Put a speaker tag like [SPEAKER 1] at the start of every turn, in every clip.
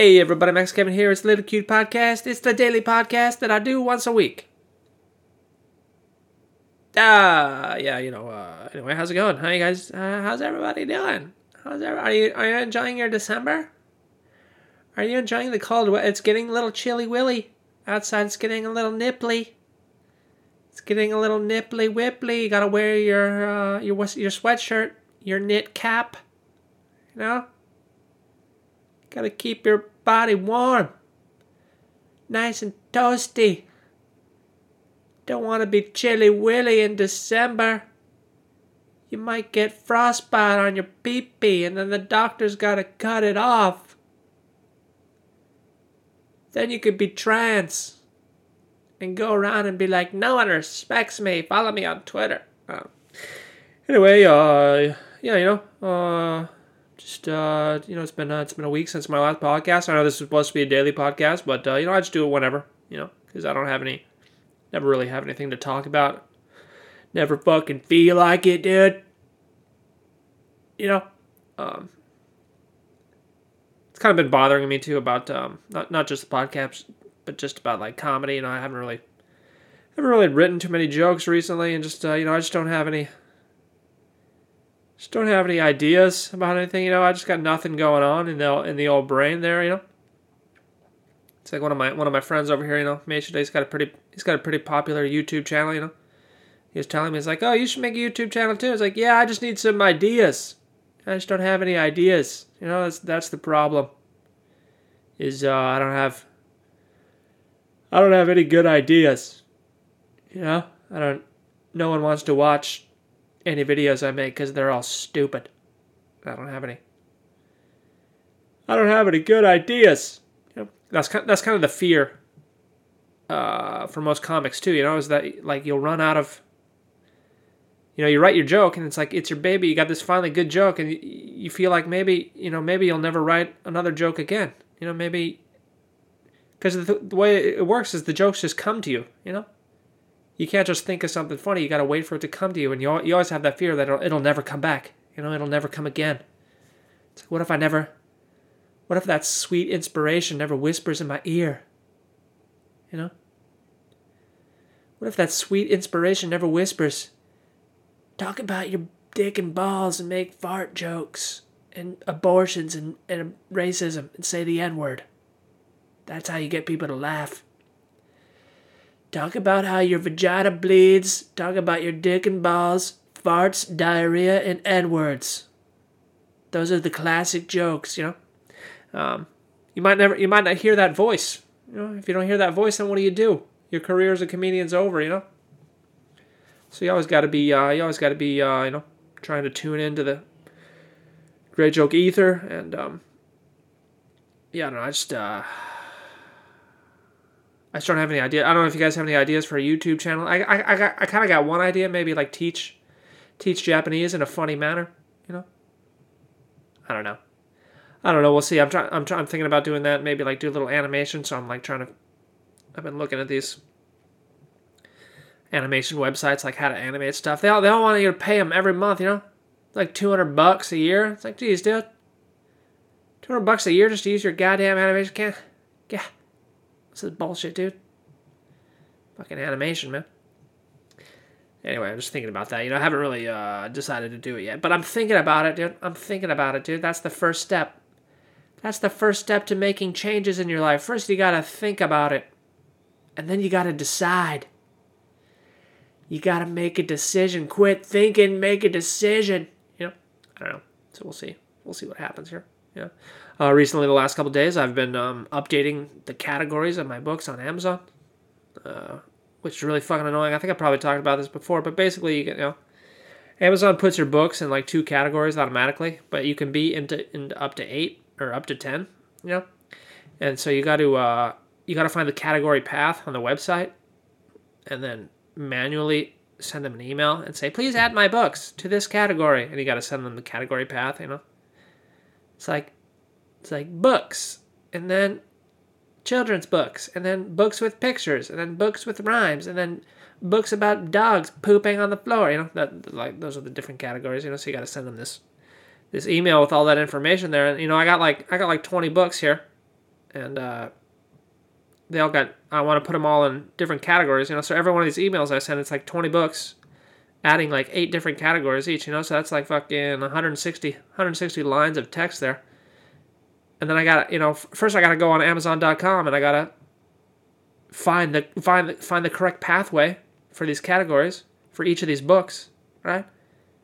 [SPEAKER 1] Hey everybody, Max Kevin here. It's the Little Cute Podcast. It's the daily podcast that I do once a week. Ah, yeah, you know. Uh, anyway, how's it going? How you guys? Uh, how's everybody doing? How's everybody? Are you are you enjoying your December? Are you enjoying the cold? It's getting a little chilly willy outside. It's getting a little nipply. It's getting a little nipply whipply. You gotta wear your uh, your your sweatshirt, your knit cap. You know. Gotta keep your body warm. Nice and toasty. Don't want to be chilly willy in December. You might get frostbite on your pee pee and then the doctor's gotta cut it off. Then you could be trans and go around and be like, no one respects me. Follow me on Twitter. Uh, anyway, uh, yeah, you know, uh, just uh, you know, it's been uh, it's been a week since my last podcast. I know this is supposed to be a daily podcast, but uh, you know, I just do it whenever, you know, because I don't have any, never really have anything to talk about. Never fucking feel like it, dude. You know, um, it's kind of been bothering me too about um, not not just the podcast, but just about like comedy. You know, I haven't really, haven't really written too many jokes recently, and just uh, you know, I just don't have any just don't have any ideas about anything. You know, I just got nothing going on in the in the old brain there. You know, it's like one of my one of my friends over here. You know, Mason. He's got a pretty he's got a pretty popular YouTube channel. You know, he was telling me he's like, oh, you should make a YouTube channel too. It's like, yeah, I just need some ideas. I just don't have any ideas. You know, that's that's the problem. Is uh, I don't have I don't have any good ideas. You know, I don't. No one wants to watch any videos I make because they're all stupid. I don't have any. I don't have any good ideas. You know, that's kind, that's kind of the fear uh, for most comics too. You know, is that like you'll run out of. You know, you write your joke and it's like it's your baby. You got this finally good joke, and you, you feel like maybe you know maybe you'll never write another joke again. You know, maybe because the, the way it works is the jokes just come to you. You know you can't just think of something funny. You got to wait for it to come to you, and you you always have that fear that it'll, it'll never come back. You know, it'll never come again. It's like, what if I never? What if that sweet inspiration never whispers in my ear? You know. What if that sweet inspiration never whispers? Talk about your dick and balls and make fart jokes and abortions and, and racism and say the N word. That's how you get people to laugh. Talk about how your vagina bleeds. Talk about your dick and balls, farts, diarrhea, and N words. Those are the classic jokes, you know. Um, you might never, you might not hear that voice. You know, if you don't hear that voice, then what do you do? Your career as a comedian's over, you know. So you always got to be, uh, you always got to be, uh, you know, trying to tune into the great joke ether, and um, yeah, I don't know. I just, uh, I just don't have any idea. I don't know if you guys have any ideas for a YouTube channel. I I I, I kind of got one idea, maybe like teach teach Japanese in a funny manner. You know. I don't know. I don't know. We'll see. I'm trying. I'm trying. I'm thinking about doing that. Maybe like do a little animation. So I'm like trying to. I've been looking at these animation websites, like how to animate stuff. They all they all want you to pay them every month. You know, like two hundred bucks a year. It's like, geez, dude, two hundred bucks a year just to use your goddamn animation. Can't. Yeah. This is bullshit, dude. Fucking animation, man. Anyway, I'm just thinking about that. You know, I haven't really uh, decided to do it yet, but I'm thinking about it, dude. I'm thinking about it, dude. That's the first step. That's the first step to making changes in your life. First, you gotta think about it, and then you gotta decide. You gotta make a decision. Quit thinking, make a decision. You know, I don't know. So we'll see. We'll see what happens here. Yeah. Uh, recently, the last couple days, I've been um, updating the categories of my books on Amazon, uh, which is really fucking annoying. I think I probably talked about this before, but basically, you, get, you know, Amazon puts your books in like two categories automatically, but you can be into, into up to eight or up to ten, you know, and so you got to uh, you got to find the category path on the website, and then manually send them an email and say, please add my books to this category, and you got to send them the category path, you know. It's like it's like books, and then children's books, and then books with pictures, and then books with rhymes, and then books about dogs pooping on the floor. You know, that like those are the different categories. You know, so you got to send them this this email with all that information there. And you know, I got like I got like twenty books here, and uh, they all got. I want to put them all in different categories, you know. So every one of these emails I send, it's like twenty books, adding like eight different categories each, you know. So that's like fucking 160, 160 lines of text there. And then I got you know, first I got to go on Amazon.com and I got to find the find find the correct pathway for these categories for each of these books, right?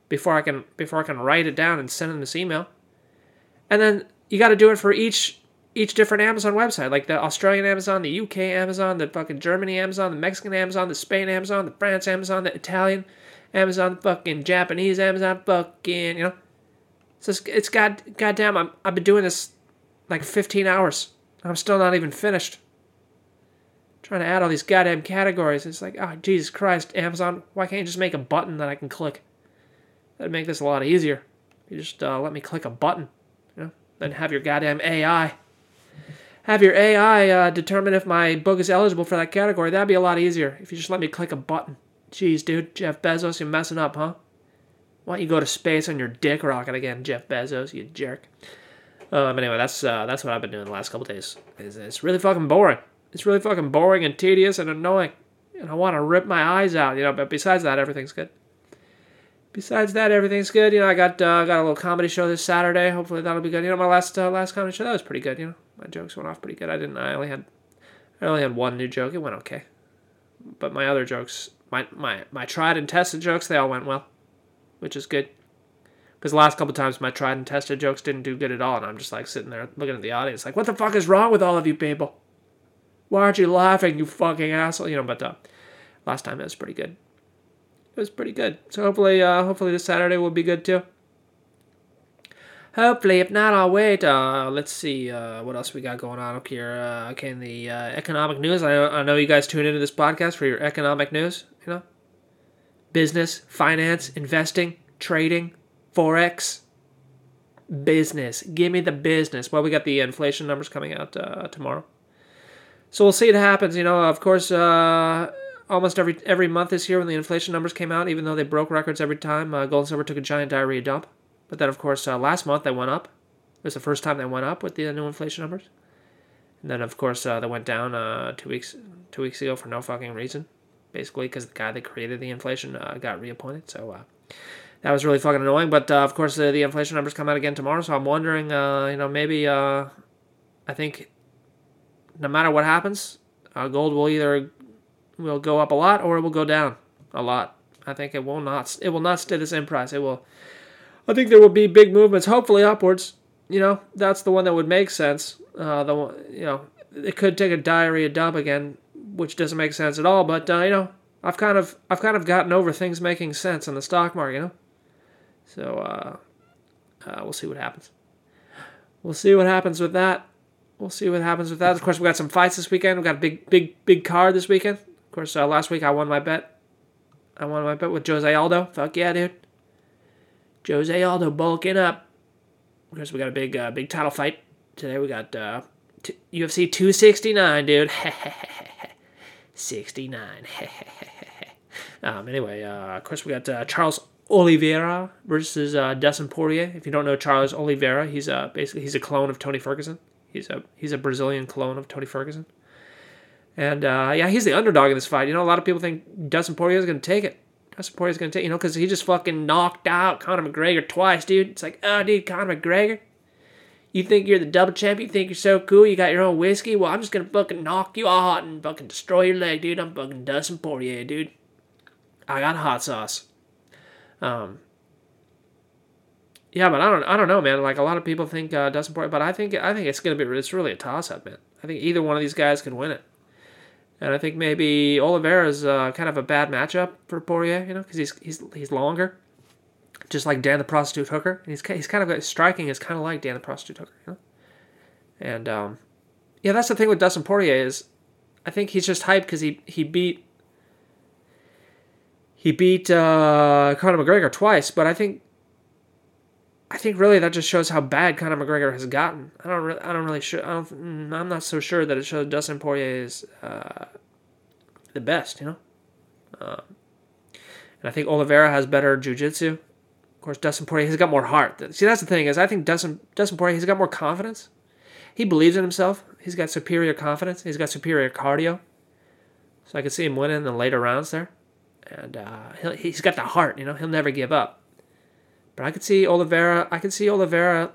[SPEAKER 1] Before I can before I can write it down and send them this email. And then you got to do it for each each different Amazon website, like the Australian Amazon, the UK Amazon, the fucking Germany Amazon, the Mexican Amazon, the Spain Amazon, the France Amazon, the Italian Amazon, fucking Japanese Amazon, fucking, you know. So it's, it's god, goddamn, I'm, I've been doing this like 15 hours. I'm still not even finished. trying to add all these goddamn categories. It's like, oh, Jesus Christ, Amazon, why can't you just make a button that I can click? That'd make this a lot easier. You just uh, let me click a button, you know, then have your goddamn AI have your AI uh, determine if my book is eligible for that category. That'd be a lot easier if you just let me click a button. Jeez, dude, Jeff Bezos, you're messing up, huh? Why don't you go to space on your dick rocket again, Jeff Bezos, you jerk? Um, anyway, that's uh, that's what I've been doing the last couple days. It's, it's really fucking boring. It's really fucking boring and tedious and annoying, and I want to rip my eyes out, you know. But besides that, everything's good. Besides that, everything's good. You know, I got uh, got a little comedy show this Saturday. Hopefully that'll be good. You know, my last uh, last comedy show that was pretty good. You know, my jokes went off pretty good. I didn't. I only had I only had one new joke. It went okay, but my other jokes, my my my tried and tested jokes, they all went well, which is good. Because the last couple times my tried and tested jokes didn't do good at all, and I'm just like sitting there looking at the audience, like, what the fuck is wrong with all of you people? Why aren't you laughing, you fucking asshole? You know, but uh, last time it was pretty good. It was pretty good. So hopefully, uh, hopefully this Saturday will be good too. Hopefully, if not, I'll wait. Uh, let's see uh, what else we got going on up here. Uh, okay, in the uh, economic news, I, I know you guys tune into this podcast for your economic news. You know, business, finance, investing, trading, forex, business. Give me the business. Well, we got the inflation numbers coming out uh, tomorrow, so we'll see what happens. You know, of course, uh, almost every every month this year when the inflation numbers came out, even though they broke records every time, gold and silver took a giant diarrhea dump. But then, of course, uh, last month they went up. It was the first time they went up with the new inflation numbers. And then, of course, uh, they went down uh, two weeks two weeks ago for no fucking reason, basically because the guy that created the inflation uh, got reappointed. So uh, that was really fucking annoying. But uh, of course, the inflation numbers come out again tomorrow. So I'm wondering, you know, maybe I think no matter what happens, gold will either will go up a lot or it will go down a lot. I think it will not it will not stay the same price. It will I think there will be big movements, hopefully upwards. You know, that's the one that would make sense. Uh, the one, you know, it could take a diarrhea dump again, which doesn't make sense at all. But uh, you know, I've kind of I've kind of gotten over things making sense in the stock market. You know, so uh, uh, we'll see what happens. We'll see what happens with that. We'll see what happens with that. Of course, we got some fights this weekend. We got a big, big, big card this weekend. Of course, uh, last week I won my bet. I won my bet with Jose Aldo. Fuck yeah, dude. Jose Aldo bulking up. Of course, we got a big, uh, big title fight today. We got uh, t- UFC 269, dude. 69. um, anyway, uh, of course, we got uh, Charles Oliveira versus uh, Dustin Poirier. If you don't know Charles Oliveira, he's uh, basically he's a clone of Tony Ferguson. He's a he's a Brazilian clone of Tony Ferguson. And uh, yeah, he's the underdog in this fight. You know, a lot of people think Dustin Poirier is going to take it. Dustin Poirier's going to take, you know, because he just fucking knocked out Conor McGregor twice, dude. It's like, oh, dude, Conor McGregor. You think you're the double champ? You think you're so cool? You got your own whiskey? Well, I'm just going to fucking knock you out and fucking destroy your leg, dude. I'm fucking Dustin Poirier, dude. I got hot sauce. Um, yeah, but I don't, I don't know, man. Like a lot of people think uh, Dustin Poirier, but I think, I think it's gonna be, it's really a toss up, man. I think either one of these guys can win it. And I think maybe Oliveira is uh, kind of a bad matchup for Poirier, you know, because he's he's he's longer, just like Dan the Prostitute Hooker. And he's he's kind of striking is kind of like Dan the Prostitute Hooker, you know. And um, yeah, that's the thing with Dustin Poirier is, I think he's just hyped because he he beat he beat uh, Conor McGregor twice, but I think I think really that just shows how bad Conor McGregor has gotten. I don't really, I don't really sure. Mm, I'm not so sure that it shows Dustin Poirier is uh, the best. You know, uh, and I think Oliveira has better jujitsu. Of course, Dustin Poirier has got more heart. See, that's the thing is I think Dustin Dustin Poirier he's got more confidence. He believes in himself. he's got superior confidence. He's got superior cardio. So I could see him winning in the later rounds there. And uh, he's got the heart, you know, he'll never give up. But I could see Oliveira, I could see Oliveira,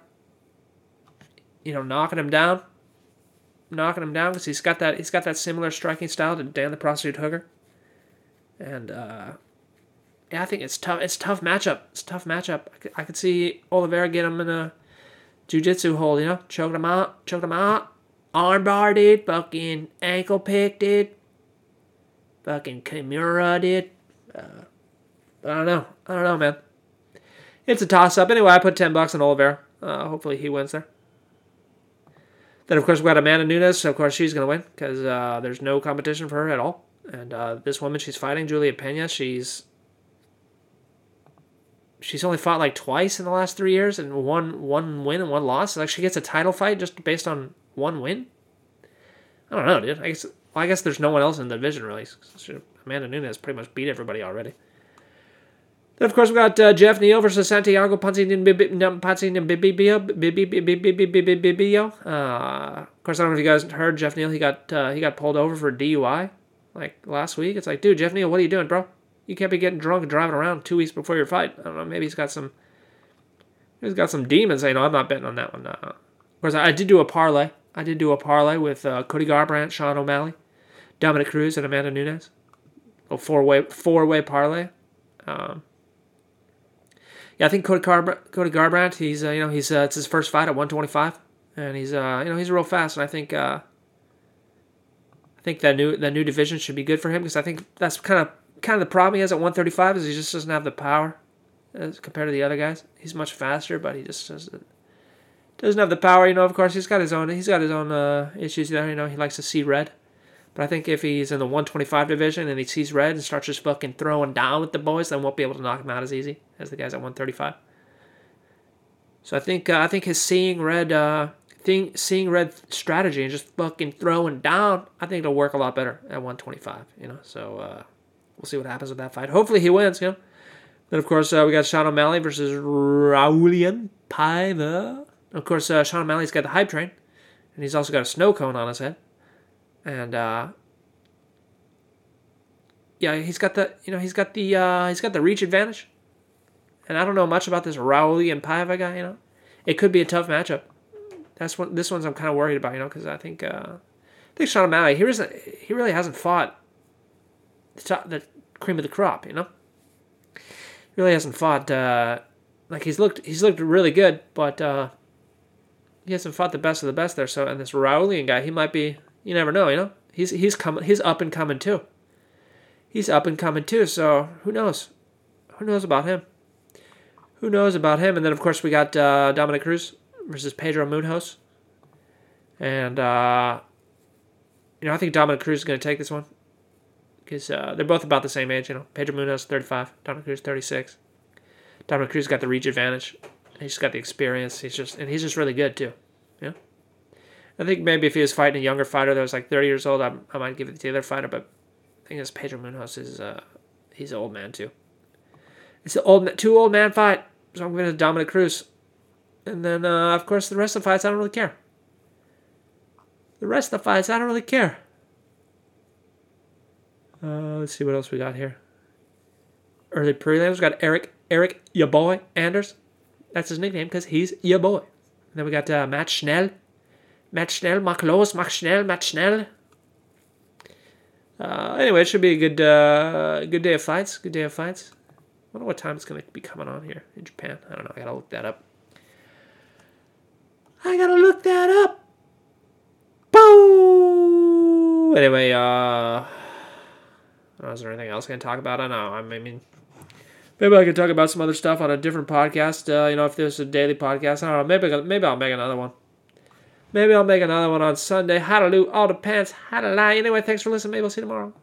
[SPEAKER 1] you know, knocking him down. Knocking him down because he's got that he's got that similar striking style to Dan the Prostitute Hooker. And uh, yeah, I think it's tough. It's tough matchup. It's tough matchup. I could, I could see Oliveira get him in a jujitsu hold, you know, choke him out, choke him out, armbar dude, fucking ankle pick dude, fucking Kimura dude. Uh, I don't know. I don't know, man. It's a toss up. Anyway, I put ten bucks on Oliveira. Uh, hopefully he wins there. Then of course we got Amanda Nunes. So of course she's gonna win because uh, there's no competition for her at all. And uh, this woman she's fighting, Julia Pena, she's she's only fought like twice in the last three years and one one win and one loss. Like she gets a title fight just based on one win. I don't know, dude. I guess well, I guess there's no one else in the division really. Amanda Nunes pretty much beat everybody already. Then of course we got uh, Geoff Neal versus Santiago Ponzinibbio. Uh, of course, I don't know if you guys heard Geoff Neal. He got uh, he got pulled over for DUI like last week. It's like, dude, Geoff Neal, what are you doing, bro? You can't be getting drunk and driving around two weeks before your fight. I don't know. Maybe he's got some. He's got some demons. You know, I'm not betting on that one. Uh, of course, I did do a parlay. I did do a parlay with uh, Cody Garbrandt, Sean O'Malley, Dominick Cruz, and Amanda Nunes. A four way four way parlay. Um, yeah, I think Cody, Cody Garbrandt. He's uh, you know he's uh, it's his first fight at 125, and he's uh, you know he's real fast, and I think uh, I think that new that new division should be good for him because I think that's kind of kind of the problem he has at 135 is he just doesn't have the power as compared to the other guys. He's much faster, but he just doesn't doesn't have the power. You know, of course, he's got his own he's got his own uh, issues there. You know, he likes to see red. But I think if he's in the 125 division and he sees red and starts just fucking throwing down with the boys, then won't be able to knock him out as easy as the guys at 135. So I think uh, I think his seeing red uh, seeing red strategy and just fucking throwing down, I think it'll work a lot better at 125. You know, so. Uh, we'll see what happens with that fight. Hopefully he wins, you know. Then of course uh, we got Sean O'Malley versus Raulian Paiva. Of course, uh, Sean O'Malley's got the hype train, and he's also got a snow cone on his head, and uh, yeah, he's got the you know he's got the uh, he's got the reach advantage, and I don't know much about this Raulian Paiva guy. You know, it could be a tough matchup. That's one. This one's I'm kind of worried about. You know, because I think uh, I think Sean O'Malley he isn't he really hasn't fought the top, the cream of the crop, you know. Really hasn't fought uh, like he's looked he's looked really good, but uh, he hasn't fought the best of the best there. So and this Raulian guy, he might be you never know, you know. He's he's coming he's up and coming too. He's up and coming too, so who knows? Who knows about him? Who knows about him? And then of course we got uh, Dominick Cruz versus Pedro Munhoz. And uh, you know, I think Dominick Cruz is going to take this one because uh, they're both about the same age. You know, Pedro Munhoz 35, Dominick Cruz 36. Dominick Cruz got the reach advantage. He's got the experience. He's just and he's just really good too. Yeah. I think maybe if he was fighting a younger fighter that was like 30 years old, I, I might give it to the other fighter. But I think this Pedro Munhoz is uh, he's an old man too. It's an old two old man fight, so I'm going to Dominick Cruz. And then uh, of course the rest of the fights I don't really care. The rest of the fights I don't really care. Uh, let's see what else we got here. Early prelims. We got Eryk, Eryk, your boy, Anders. That's his nickname because he's your boy. And then we got uh, Matt Schnell. Matt Schnell, Mark Lowe's, Matt Schnell, Matt Schnell. Uh, anyway, it should be a good, uh, good day of fights. Good day of fights. I wonder what time it's going to be coming on here in Japan. I don't know. I got to look that up. I got to look that up. Boo! Anyway, uh is there anything else I can talk about? I don't know. I mean, maybe I could talk about some other stuff on a different podcast. Uh, you know, if there's a daily podcast, I don't know. Maybe maybe I'll make another one. Maybe I'll make another one on Sunday. How to do all depends. How to lie. Anyway, thanks for listening. Maybe I'll see you tomorrow.